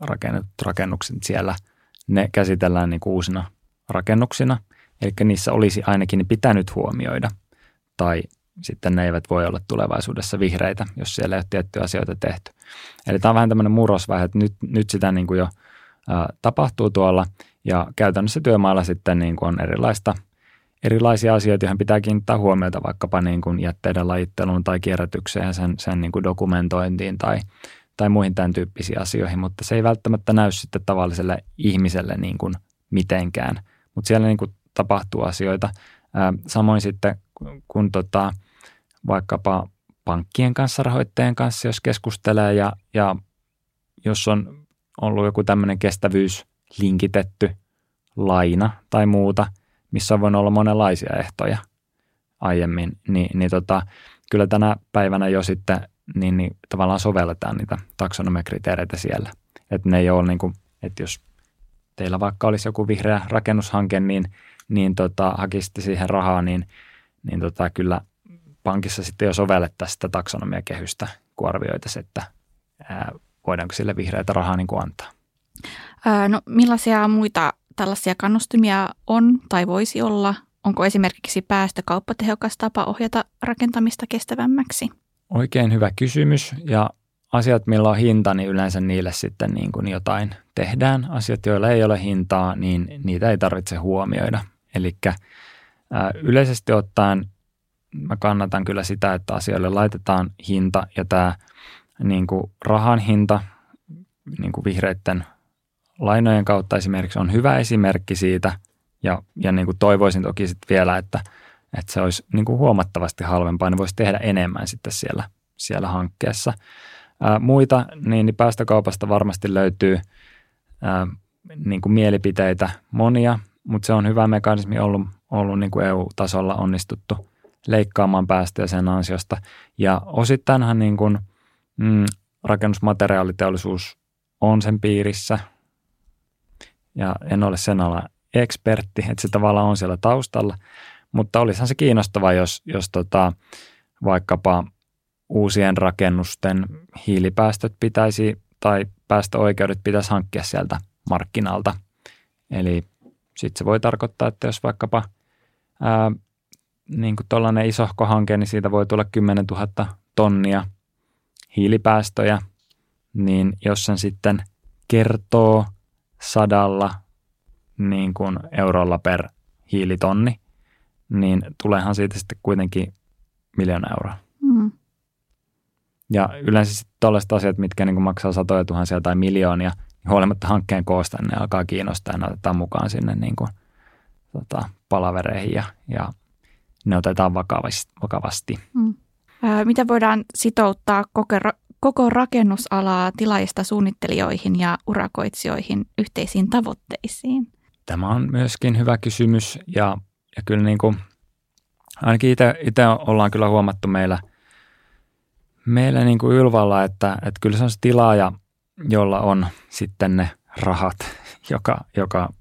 rakennetut rakennukset siellä, ne käsitellään niin kuin uusina rakennuksina, eli niissä olisi ainakin pitänyt huomioida. Tai sitten ne eivät voi olla tulevaisuudessa vihreitä, jos siellä ei ole tiettyjä asioita tehty. Eli tämä on vähän tämmöinen murrosvaihe, että nyt, nyt sitä niin kuin jo ä, tapahtuu tuolla. Ja käytännössä työmailla sitten niin kuin on erilaista, erilaisia asioita, joihin pitää kiinnittää huomiota vaikkapa niin kuin jätteiden lajitteluun tai kierrätykseen ja sen, sen niin kuin dokumentointiin tai, tai muihin tämän tyyppisiin asioihin, mutta se ei välttämättä näy sitten tavalliselle ihmiselle niin kuin mitenkään, mutta siellä niin kuin tapahtuu asioita. Samoin sitten kun tota, vaikkapa pankkien kanssa, rahoittajien kanssa, jos keskustelee ja, ja jos on ollut joku tämmöinen kestävyys linkitetty laina tai muuta, missä voinut olla monenlaisia ehtoja aiemmin, niin, niin tota, kyllä tänä päivänä jo sitten niin, niin tavallaan sovelletaan niitä taksonomiakriteereitä siellä. Että ne ei ole niin kuin, että jos teillä vaikka olisi joku vihreä rakennushanke, niin, niin tota, hakisitte siihen rahaa, niin, niin tota, kyllä pankissa sitten jo sovellettaisiin sitä taksonomiakehystä, kun arvioitaisiin, että ää, voidaanko sille vihreätä rahaa niin kuin antaa. Ää, no millaisia muita tällaisia kannustimia on tai voisi olla? Onko esimerkiksi päästökauppa tehokas tapa ohjata rakentamista kestävämmäksi? Oikein hyvä kysymys ja asiat, millä on hinta, niin yleensä niille sitten niin kuin jotain tehdään. Asiat, joilla ei ole hintaa, niin niitä ei tarvitse huomioida. Eli yleisesti ottaen mä kannatan kyllä sitä, että asioille laitetaan hinta ja tämä niin kuin rahan hinta niin kuin vihreiden lainojen kautta esimerkiksi on hyvä esimerkki siitä ja, ja niin kuin toivoisin toki sitten vielä, että, että se olisi niin kuin huomattavasti halvempaa, niin voisi tehdä enemmän sitten siellä, siellä hankkeessa. Ää, muita, niin, niin päästökaupasta varmasti löytyy ää, niin kuin mielipiteitä monia, mutta se on hyvä mekanismi ollut, ollut niin kuin EU-tasolla onnistuttu leikkaamaan päästöjä sen ansiosta. Ja osittainhan niin kuin, mm, rakennusmateriaaliteollisuus on sen piirissä, ja en ole sen ala ekspertti, että se tavallaan on siellä taustalla, mutta olisihan se kiinnostava, jos, jos tota, vaikkapa uusien rakennusten hiilipäästöt pitäisi tai päästöoikeudet pitäisi hankkia sieltä markkinalta. Eli sitten se voi tarkoittaa, että jos vaikkapa ää, niin kuin tuollainen isohko hanke, niin siitä voi tulla 10 000 tonnia hiilipäästöjä, niin jos sen sitten kertoo sadalla niin kuin eurolla per hiilitonni, niin tuleehan siitä sitten kuitenkin miljoona euroa. Mm. Ja yleensä sitten tällaiset asiat, mitkä niin maksaa satoja tuhansia tai miljoonia, niin huolimatta hankkeen koosta, niin ne alkaa kiinnostaa ja ne otetaan mukaan sinne niin kuin, tota, palavereihin ja, ja ne otetaan vakavasti. Mm. Mitä voidaan sitouttaa koko, koko rakennusalaa tilaajista suunnittelijoihin ja urakoitsijoihin yhteisiin tavoitteisiin? Tämä on myöskin hyvä kysymys ja, ja kyllä niin kuin ainakin itse ollaan kyllä huomattu meillä, meillä niin kuin Ylvalla, että, että kyllä se on se tilaaja, jolla on sitten ne rahat, joka, joka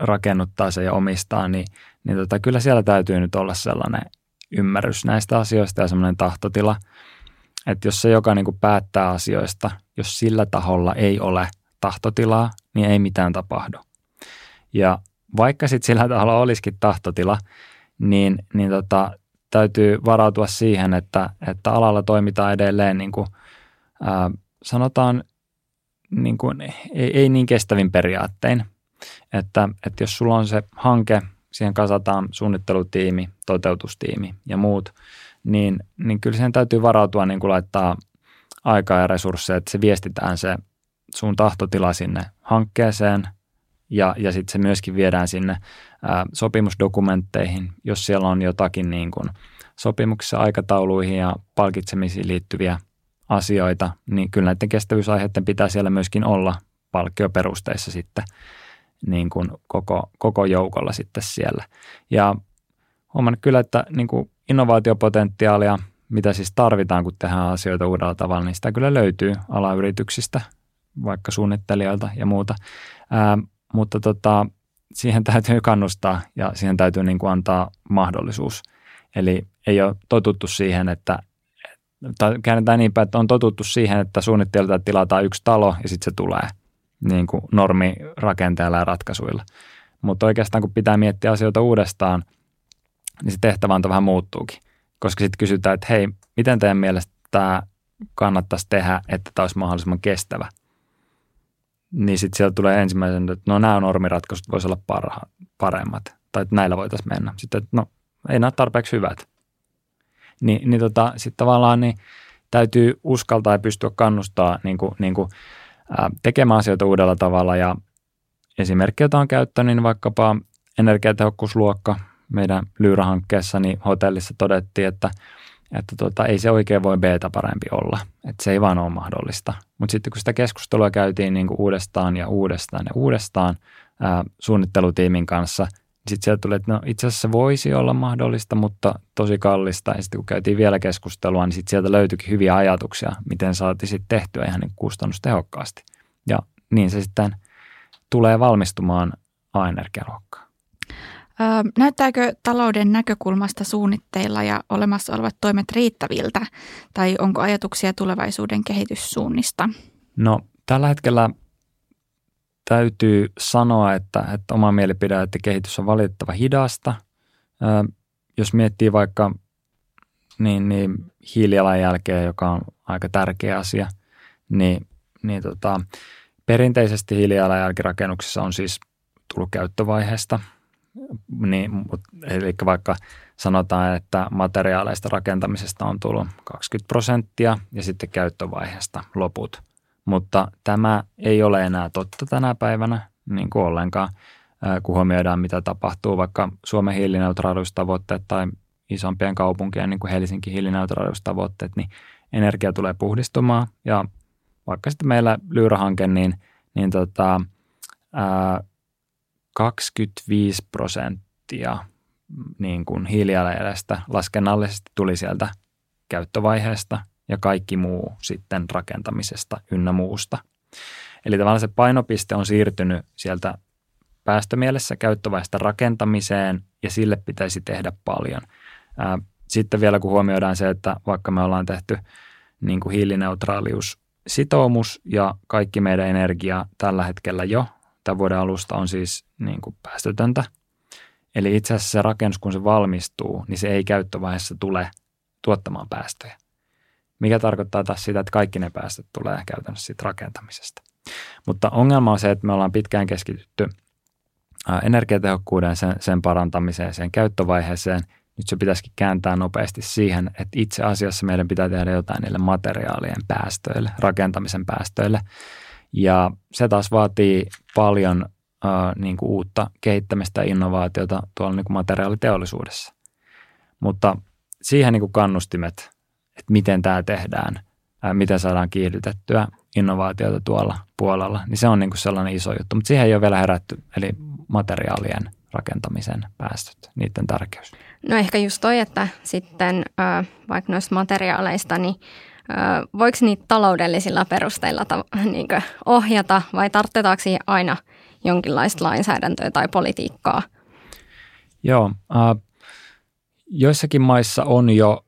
rakennuttaa se ja omistaa, niin, niin tota, kyllä siellä täytyy nyt olla sellainen ymmärrys näistä asioista ja semmoinen tahtotila, että jos se, joka niin kuin päättää asioista, jos sillä taholla ei ole tahtotilaa, niin ei mitään tapahdu. Ja vaikka sitten sillä taholla olisikin tahtotila, niin, niin tota, täytyy varautua siihen, että, että alalla toimitaan edelleen niin kuin, ää, sanotaan niin kuin, ei, ei niin kestävin periaattein. Että, että jos sulla on se hanke, siihen kasataan suunnittelutiimi, toteutustiimi ja muut, niin, niin kyllä siihen täytyy varautua niin kuin laittaa aikaa ja resursseja, että se viestitään se sun tahtotila sinne hankkeeseen ja, ja sitten se myöskin viedään sinne ää, sopimusdokumentteihin, jos siellä on jotakin niin kuin sopimuksissa aikatauluihin ja palkitsemisiin liittyviä asioita, niin kyllä näiden kestävyysaiheiden pitää siellä myöskin olla palkkioperusteissa sitten niin kuin koko, koko joukolla sitten siellä. Ja huomannut kyllä, että niin kuin innovaatiopotentiaalia, mitä siis tarvitaan, kun tehdään asioita uudella tavalla, niin sitä kyllä löytyy alayrityksistä, vaikka suunnittelijoilta ja muuta. Ää, mutta tota, siihen täytyy kannustaa ja siihen täytyy niin kuin antaa mahdollisuus. Eli ei ole totuttu siihen, että tai käännetään niin päin, että on totuttu siihen, että suunnittelijoilta tilataan yksi talo ja sitten se tulee niin kuin normirakenteella ja ratkaisuilla. Mutta oikeastaan kun pitää miettiä asioita uudestaan, niin se tehtävä vähän muuttuukin. Koska sitten kysytään, että hei, miten teidän mielestä tämä kannattaisi tehdä, että tämä olisi mahdollisimman kestävä? Niin sitten sieltä tulee ensimmäisen, että no nämä normiratkaisut voisi olla parha, paremmat. Tai että näillä voitaisiin mennä. Sitten, että no ei nämä tarpeeksi hyvät. Ni, niin tota, sitten tavallaan niin täytyy uskaltaa ja pystyä kannustaa niin kuin, niin kuin, ää, tekemään asioita uudella tavalla. Ja esimerkki, jota on käyttänyt, niin vaikkapa energiatehokkuusluokka meidän Lyyrä-hankkeessa, niin hotellissa todettiin, että, että tota, ei se oikein voi b parempi olla. Että se ei vaan ole mahdollista. Mutta sitten kun sitä keskustelua käytiin niin kuin uudestaan ja uudestaan ja uudestaan ää, suunnittelutiimin kanssa – sitten sieltä tuli, että no itse asiassa se voisi olla mahdollista, mutta tosi kallista. Ja sitten kun käytiin vielä keskustelua, niin sitten sieltä löytyikin hyviä ajatuksia, miten saatiin sitten tehtyä ihan niin kustannustehokkaasti. Ja niin se sitten tulee valmistumaan A-energialuokkaan. Näyttääkö talouden näkökulmasta suunnitteilla ja olemassa olevat toimet riittäviltä, tai onko ajatuksia tulevaisuuden kehityssuunnista? No tällä hetkellä täytyy sanoa, että, että oma mielipide, että kehitys on valitettava hidasta. Jos miettii vaikka niin, niin hiilijalanjälkeä, joka on aika tärkeä asia, niin, niin tota, perinteisesti hiilijalanjälkirakennuksissa on siis tullut käyttövaiheesta. Niin, eli vaikka sanotaan, että materiaaleista rakentamisesta on tullut 20 prosenttia ja sitten käyttövaiheesta loput – mutta tämä ei ole enää totta tänä päivänä niin kuin ollenkaan, kun huomioidaan, mitä tapahtuu vaikka Suomen hiilineutraaliustavoitteet tai isompien kaupunkien, niin kuin Helsinki hiilineutraaliustavoitteet, niin energia tulee puhdistumaan. Ja vaikka sitten meillä Lyyra-hanke, niin, niin tota, ää, 25 prosenttia niin kuin hiilijalanjäljestä laskennallisesti tuli sieltä käyttövaiheesta ja kaikki muu sitten rakentamisesta ynnä muusta. Eli tavallaan se painopiste on siirtynyt sieltä päästömielessä käyttövaiheesta rakentamiseen ja sille pitäisi tehdä paljon. Sitten vielä kun huomioidaan se, että vaikka me ollaan tehty niin kuin hiilineutraalius sitoumus ja kaikki meidän energia tällä hetkellä jo tämän vuoden alusta on siis niin kuin päästötöntä. Eli itse asiassa se rakennus, kun se valmistuu, niin se ei käyttövaiheessa tule tuottamaan päästöjä mikä tarkoittaa taas sitä, että kaikki ne päästöt tulee käytännössä siitä rakentamisesta. Mutta ongelma on se, että me ollaan pitkään keskitytty energiatehokkuuden sen, sen parantamiseen, sen käyttövaiheeseen. Nyt se pitäisikin kääntää nopeasti siihen, että itse asiassa meidän pitää tehdä jotain niille materiaalien päästöille, rakentamisen päästöille. Ja se taas vaatii paljon äh, niin kuin uutta kehittämistä ja innovaatiota tuolla niin kuin materiaaliteollisuudessa. Mutta siihen niin kuin kannustimet että miten tämä tehdään, ää, miten saadaan kiihdytettyä innovaatioita tuolla puolella, niin se on niin kuin sellainen iso juttu, mutta siihen ei ole vielä herätty, eli materiaalien rakentamisen päästöt, niiden tärkeys? No ehkä just toi, että sitten vaikka noista materiaaleista, niin voiko niitä taloudellisilla perusteilla niin ohjata vai tarvitaanko siihen aina jonkinlaista lainsäädäntöä tai politiikkaa? Joo, äh, joissakin maissa on jo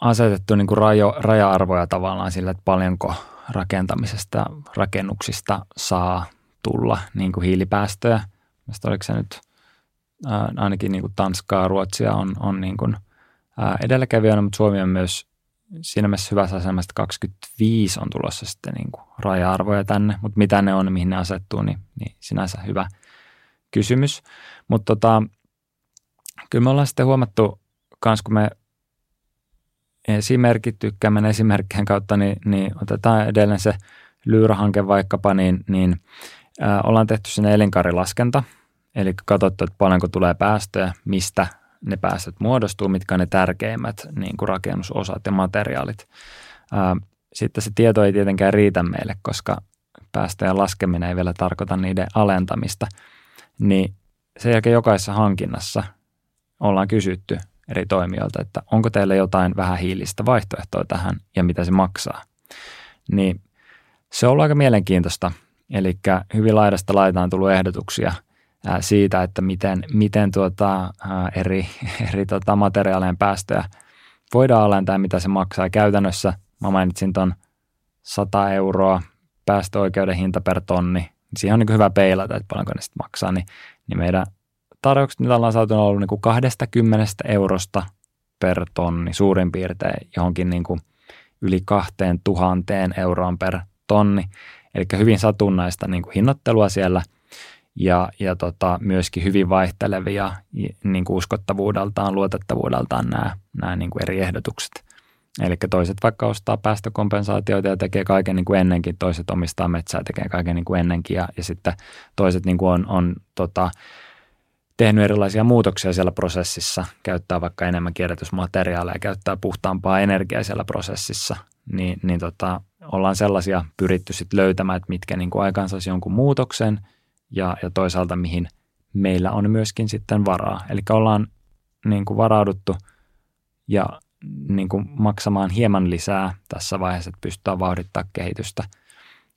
asetettu niin kuin rajo, raja-arvoja tavallaan sillä, että paljonko rakentamisesta, rakennuksista saa tulla niin kuin hiilipäästöjä. Mielestäni oliko se nyt ää, ainakin niin kuin Tanskaa, Ruotsia on, on niin kuin, edelläkävijänä, mutta Suomi on myös siinä mielessä hyvässä asemassa, että 25 on tulossa sitten niin kuin raja-arvoja tänne, mutta mitä ne on, mihin ne asettuu, niin, niin sinänsä hyvä kysymys. Mutta tota, kyllä me ollaan sitten huomattu kans, kun me esimerkit, tykkäämme esimerkkien kautta, niin, niin otetaan edelleen se Lyyra-hanke vaikkapa, niin, niin ää, ollaan tehty sinne elinkaarilaskenta, eli katsottu, että paljonko tulee päästöjä, mistä ne päästöt muodostuu, mitkä on ne tärkeimmät niin kuin rakennusosat ja materiaalit. Sitten se tieto ei tietenkään riitä meille, koska päästöjen laskeminen ei vielä tarkoita niiden alentamista, niin sen jälkeen jokaisessa hankinnassa ollaan kysytty, eri toimijoilta, että onko teillä jotain vähän hiilistä vaihtoehtoa tähän ja mitä se maksaa. Niin se on ollut aika mielenkiintoista. Eli hyvin laidasta laitaan tullut ehdotuksia siitä, että miten, miten tuota, eri, eri tuota materiaalien päästöjä voidaan alentaa mitä se maksaa. Käytännössä mä mainitsin tuon 100 euroa päästöoikeuden hinta per tonni. Siihen on niin hyvä peilata, että paljonko ne sitten maksaa. Niin, niin meidän tarjoukset, mitä ollaan saatu, on ollut niin kuin 20 eurosta per tonni suurin piirtein johonkin niin kuin yli 2000 euroon per tonni. Eli hyvin satunnaista niin kuin hinnoittelua siellä ja, ja tota, myöskin hyvin vaihtelevia niin kuin uskottavuudeltaan, luotettavuudeltaan nämä, nämä niin kuin eri ehdotukset. Eli toiset vaikka ostaa päästökompensaatioita ja tekee kaiken niin kuin ennenkin, toiset omistaa metsää ja tekee kaiken niin kuin ennenkin ja, ja sitten toiset niin kuin on, on tota, tehnyt erilaisia muutoksia siellä prosessissa, käyttää vaikka enemmän kierrätysmateriaaleja, käyttää puhtaampaa energiaa siellä prosessissa, niin, niin tota, ollaan sellaisia pyritty sitten löytämään, että mitkä niin kuin aikaansaisi jonkun muutoksen ja, ja toisaalta mihin meillä on myöskin sitten varaa. Eli ollaan niin kuin varauduttu ja niin kuin maksamaan hieman lisää tässä vaiheessa, että pystytään vauhdittamaan kehitystä.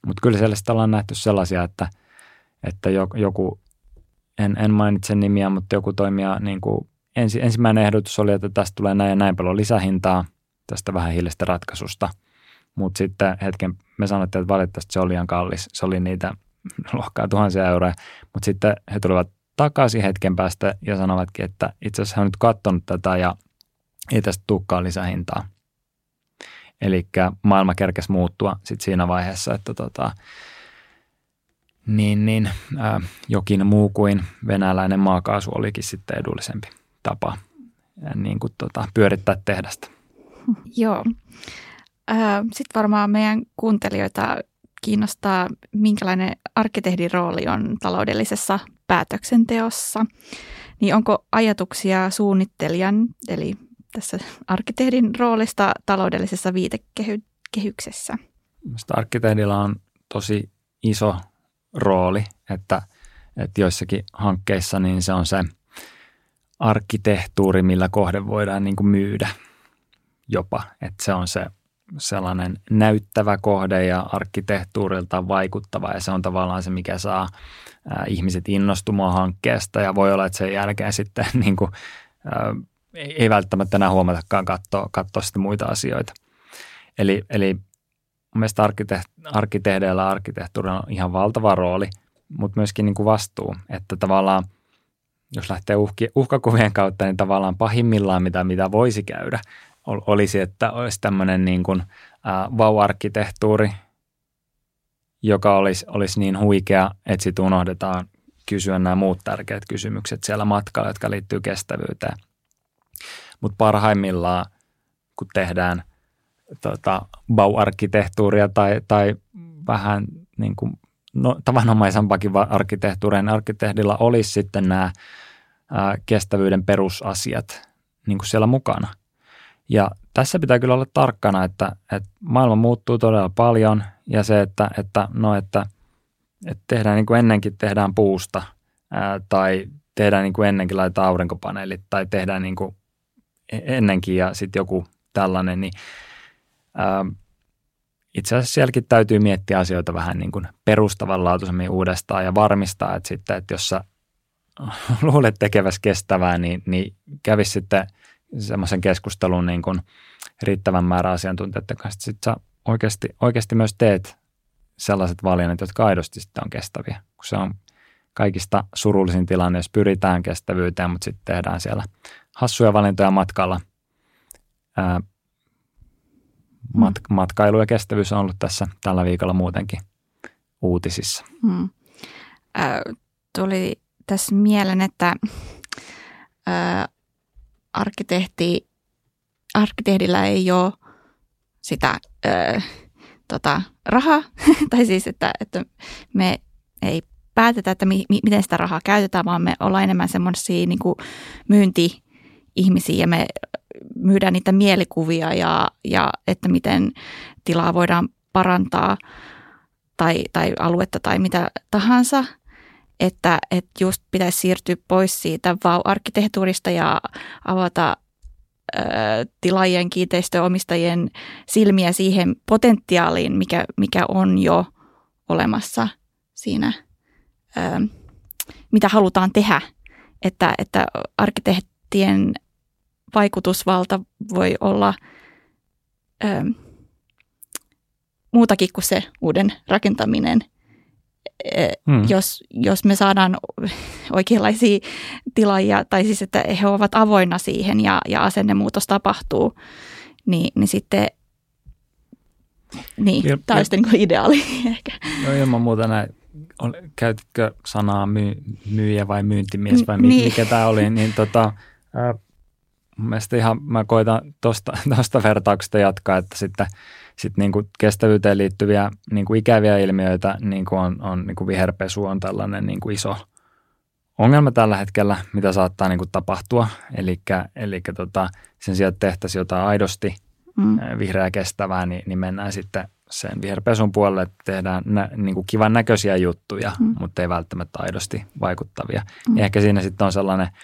Mutta kyllä siellä ollaan nähty sellaisia, että, että joku en, en mainitse nimiä, mutta joku toimija, niin kuin ensi, ensimmäinen ehdotus oli, että tästä tulee näin ja näin paljon lisähintaa tästä vähän hiilestä ratkaisusta. Mutta sitten hetken me sanottiin, että valitettavasti se oli liian kallis. Se oli niitä lohkaa tuhansia euroja. Mutta sitten he tulivat takaisin hetken päästä ja sanovatkin, että itse asiassa on nyt katsonut tätä ja ei tästä tulekaan lisähintaa. Eli maailma kerkesi muuttua sitten siinä vaiheessa, että tota, niin, niin äh, jokin muu kuin venäläinen maakaasu olikin sitten edullisempi tapa äh, niin kuin, tota, pyörittää tehdasta. Joo. Äh, sitten varmaan meidän kuuntelijoita kiinnostaa, minkälainen arkkitehdin rooli on taloudellisessa päätöksenteossa. Niin onko ajatuksia suunnittelijan, eli tässä arkkitehdin roolista taloudellisessa viitekehyksessä? Mielestäni arkkitehdilla on tosi iso rooli, että, että joissakin hankkeissa niin se on se arkkitehtuuri, millä kohde voidaan niin kuin myydä jopa, että se on se sellainen näyttävä kohde ja arkkitehtuurilta vaikuttava ja se on tavallaan se, mikä saa ihmiset innostumaan hankkeesta ja voi olla, että sen jälkeen sitten niin kuin, ei välttämättä enää huomatakaan katsoa, katsoa sitten muita asioita. Eli, eli mielestä arkkitehdeillä arkkitehdeillä arkkitehtuurilla on ihan valtava rooli, mutta myöskin niin kuin vastuu, että tavallaan jos lähtee uhki, uhkakuvien kautta, niin tavallaan pahimmillaan mitä, mitä voisi käydä, olisi, että olisi tämmöinen niin kuin, äh, vau-arkkitehtuuri, joka olisi, olisi niin huikea, että sitten unohdetaan kysyä nämä muut tärkeät kysymykset siellä matkalla, jotka liittyy kestävyyteen. Mutta parhaimmillaan, kun tehdään – tota, bau-arkkitehtuuria tai, tai vähän niin kuin, no, tavanomaisempakin arkkitehtuuria, arkkitehdilla olisi sitten nämä ää, kestävyyden perusasiat niin kuin siellä mukana. Ja tässä pitää kyllä olla tarkkana, että, että maailma muuttuu todella paljon ja se, että, että, no, että, että tehdään niin kuin ennenkin tehdään puusta ää, tai tehdään niin kuin ennenkin, laitetaan aurinkopaneelit tai tehdään niin kuin e-, ennenkin ja sitten joku tällainen, niin ää, itse asiassa sielläkin täytyy miettiä asioita vähän niin kuin perustavanlaatuisemmin uudestaan ja varmistaa, että sitten, että jos sä luulet tekevässä kestävää, niin, niin kävisi sitten semmoisen keskustelun niin kuin riittävän määrä asiantuntijoiden kanssa, sitten sä oikeasti, oikeasti myös teet sellaiset valinnat, jotka aidosti sitten on kestäviä, kun se on kaikista surullisin tilanne, jos pyritään kestävyyteen, mutta sitten tehdään siellä hassuja valintoja matkalla. Ää, mat- mm. matkailu ja kestävyys on ollut tässä tällä viikolla muutenkin uutisissa. Hmm. Äh, tuli tässä mieleen, että äh, arkkitehti, arkkitehdillä ei ole sitä äh, tota, rahaa, tai siis, että, että me ei päätetä, että mi, mi, miten sitä rahaa käytetään, vaan me ollaan enemmän semmoisia niin myynti-ihmisiä ja me myydään niitä mielikuvia ja, ja että miten tilaa voidaan parantaa tai, tai aluetta tai mitä tahansa. Että, että just pitäisi siirtyä pois siitä vau-arkkitehtuurista ja avata ö, tilaajien, kiinteistöomistajien silmiä siihen potentiaaliin, mikä, mikä on jo olemassa siinä, ö, mitä halutaan tehdä. Että, että arkkitehtien vaikutusvalta voi olla ö, muutakin kuin se uuden rakentaminen. Hmm. Jos, jos me saadaan oikeanlaisia tilaajia, tai siis että he ovat avoinna siihen ja, ja asennemuutos tapahtuu, niin, niin sitten niin, Il, tämä olisi niin ideaali ehkä. No ilman muuta näin. Käytitkö sanaa myy, myyjä vai myyntimies vai niin. mikä tämä oli, niin tota, mielestäni ihan mä koitan tuosta vertauksesta jatkaa, että sitten sit niin kuin kestävyyteen liittyviä niin kuin ikäviä ilmiöitä, niin kuin on, on niin kuin viherpesu on tällainen niin kuin iso ongelma tällä hetkellä, mitä saattaa niin kuin tapahtua. Eli tota, sen sijaan, että tehtäisiin jotain aidosti mm. vihreää kestävää, niin, niin mennään sitten sen viherpesun puolelle, että tehdään nä, niin kuin kivan näköisiä juttuja, mm. mutta ei välttämättä aidosti vaikuttavia. Mm. ehkä siinä sitten on sellainen –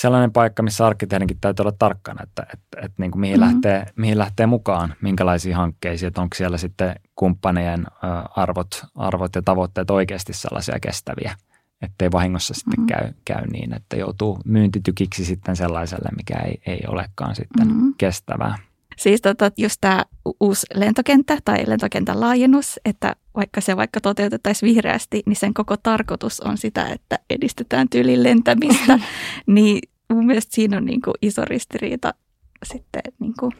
sellainen paikka, missä arkkitehdinkin täytyy olla tarkkana, että, että, että niin kuin mihin, mm-hmm. lähtee, mihin lähtee mukaan, minkälaisiin hankkeisiin, että onko siellä sitten kumppanien arvot, arvot ja tavoitteet oikeasti sellaisia kestäviä, ettei vahingossa sitten mm-hmm. käy, käy niin, että joutuu myyntitykiksi sitten sellaiselle, mikä ei, ei olekaan sitten mm-hmm. kestävää. Siis tota, just tämä uusi lentokenttä tai lentokentän laajennus, että vaikka se vaikka toteutettaisiin vihreästi, niin sen koko tarkoitus on sitä, että edistetään tyylin lentämistä. niin mun mielestä siinä on niin kuin iso ristiriita sitten niin kuin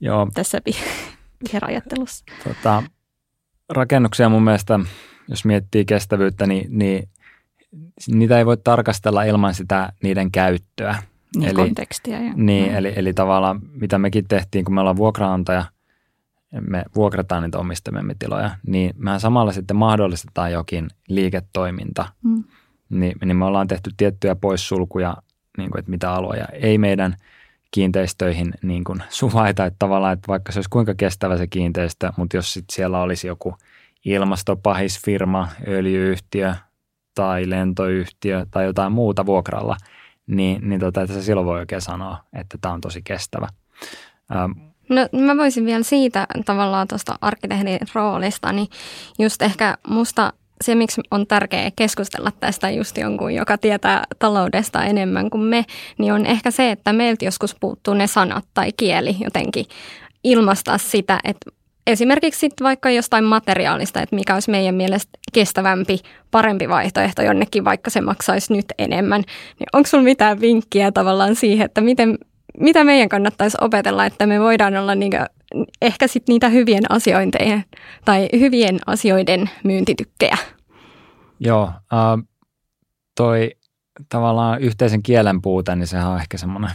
Joo. tässä viherajattelussa. Tota, rakennuksia mun mielestä, jos miettii kestävyyttä, niin, niin niitä ei voi tarkastella ilman sitä niiden käyttöä. Niin, eli, kontekstia. Ja, niin, eli, eli tavallaan mitä mekin tehtiin, kun me ollaan vuokraantaja, me vuokrataan niitä omistamiemme tiloja, niin mehän samalla sitten mahdollistetaan jokin liiketoiminta. Mm. Niin, niin me ollaan tehty tiettyjä poissulkuja, niin kuin, että mitä aloja ei meidän kiinteistöihin niin kuin suvaita, että tavallaan, että vaikka se olisi kuinka kestävä se kiinteistö, mutta jos sitten siellä olisi joku ilmastopahisfirma, öljyyhtiö tai lentoyhtiö tai jotain muuta vuokralla – niin, niin tota, että se silloin voi oikein sanoa, että tämä on tosi kestävä. Ähm, No mä voisin vielä siitä tavallaan tuosta arkkitehdin roolista, niin just ehkä musta se, miksi on tärkeää keskustella tästä just jonkun, joka tietää taloudesta enemmän kuin me, niin on ehkä se, että meiltä joskus puuttuu ne sanat tai kieli jotenkin ilmaistaa sitä, että esimerkiksi sit vaikka jostain materiaalista, että mikä olisi meidän mielestä kestävämpi, parempi vaihtoehto jonnekin, vaikka se maksaisi nyt enemmän. Niin onko sinulla mitään vinkkiä tavallaan siihen, että miten, mitä meidän kannattaisi opetella, että me voidaan olla niinku, ehkä sit niitä hyvien asiointeja tai hyvien asioiden myyntitykkejä? Joo, äh, toi tavallaan yhteisen kielen puute, niin sehän on ehkä semmoinen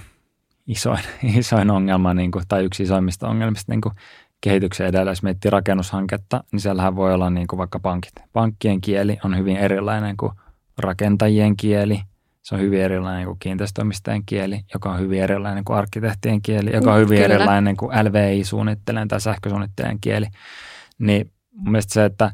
isoin, isoin ongelma, niin kuin, tai yksi isoimmista ongelmista niin kuin kehityksen edellä, jos miettii rakennushanketta, niin siellähän voi olla niin kuin vaikka pankit. Pankkien kieli on hyvin erilainen kuin rakentajien kieli. Se on hyvin erilainen kuin kiinteistöomistajien kieli, joka on hyvin erilainen kuin arkkitehtien kieli, joka on hyvin Kyllä. erilainen kuin LVI-suunnittelijan tai sähkösuunnittelijan kieli. Niin mun mielestä se, että,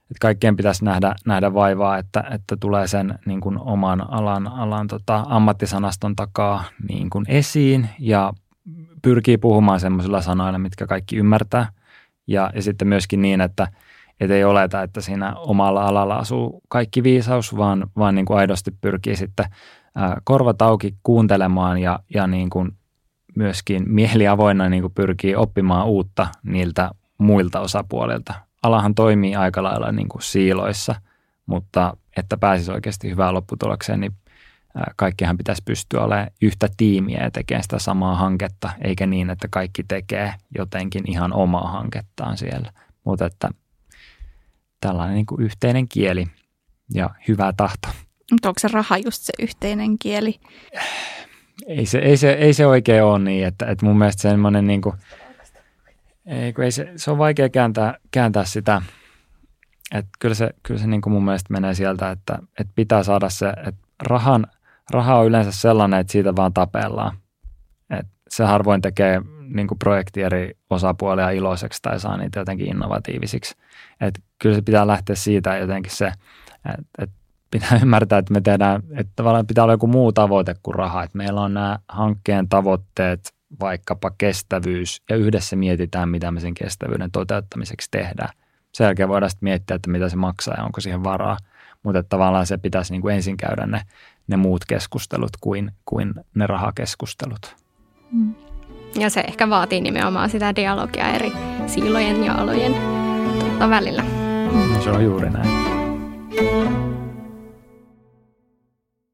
että kaikkien pitäisi nähdä, nähdä vaivaa, että, että tulee sen niin kuin oman alan, alan tota, ammattisanaston takaa niin kuin esiin ja pyrkii puhumaan semmoisilla sanoilla, mitkä kaikki ymmärtää. Ja, ja sitten myöskin niin, että et ei oleta, että siinä omalla alalla asuu kaikki viisaus, vaan, vaan niin kuin aidosti pyrkii sitten ää, korvat auki kuuntelemaan ja, ja niin kuin myöskin mieli avoinna niin kuin pyrkii oppimaan uutta niiltä muilta osapuolilta. Alahan toimii aika lailla niin kuin siiloissa, mutta että pääsisi oikeasti hyvään lopputulokseen, niin kaikkihan pitäisi pystyä olemaan yhtä tiimiä ja tekemään sitä samaa hanketta, eikä niin, että kaikki tekee jotenkin ihan omaa hankettaan siellä. Mutta että tällainen niin kuin yhteinen kieli ja hyvä tahto. Mutta onko se raha just se yhteinen kieli? Ei se, ei se, ei se oikein ole niin, että, että mun mielestä semmoinen niin kuin, ei, ei se, se on vaikea kääntää, kääntää sitä, että kyllä se, kyllä se niin kuin mun mielestä menee sieltä, että, että pitää saada se, että rahan, raha on yleensä sellainen, että siitä vaan tapellaan. että se harvoin tekee niin kuin projekti eri osapuolia iloiseksi tai saa niitä jotenkin innovatiivisiksi. Et kyllä se pitää lähteä siitä jotenkin se, että et pitää ymmärtää, että me tehdään, että tavallaan pitää olla joku muu tavoite kuin raha. Että meillä on nämä hankkeen tavoitteet, vaikkapa kestävyys, ja yhdessä mietitään, mitä me sen kestävyyden toteuttamiseksi tehdään. Sen jälkeen voidaan sitten miettiä, että mitä se maksaa ja onko siihen varaa. Mutta tavallaan se pitäisi niin kuin ensin käydä ne, ne muut keskustelut kuin, kuin ne rahakeskustelut. Mm. Ja se ehkä vaatii nimenomaan sitä dialogia eri siilojen ja alojen välillä. Se on juuri näin.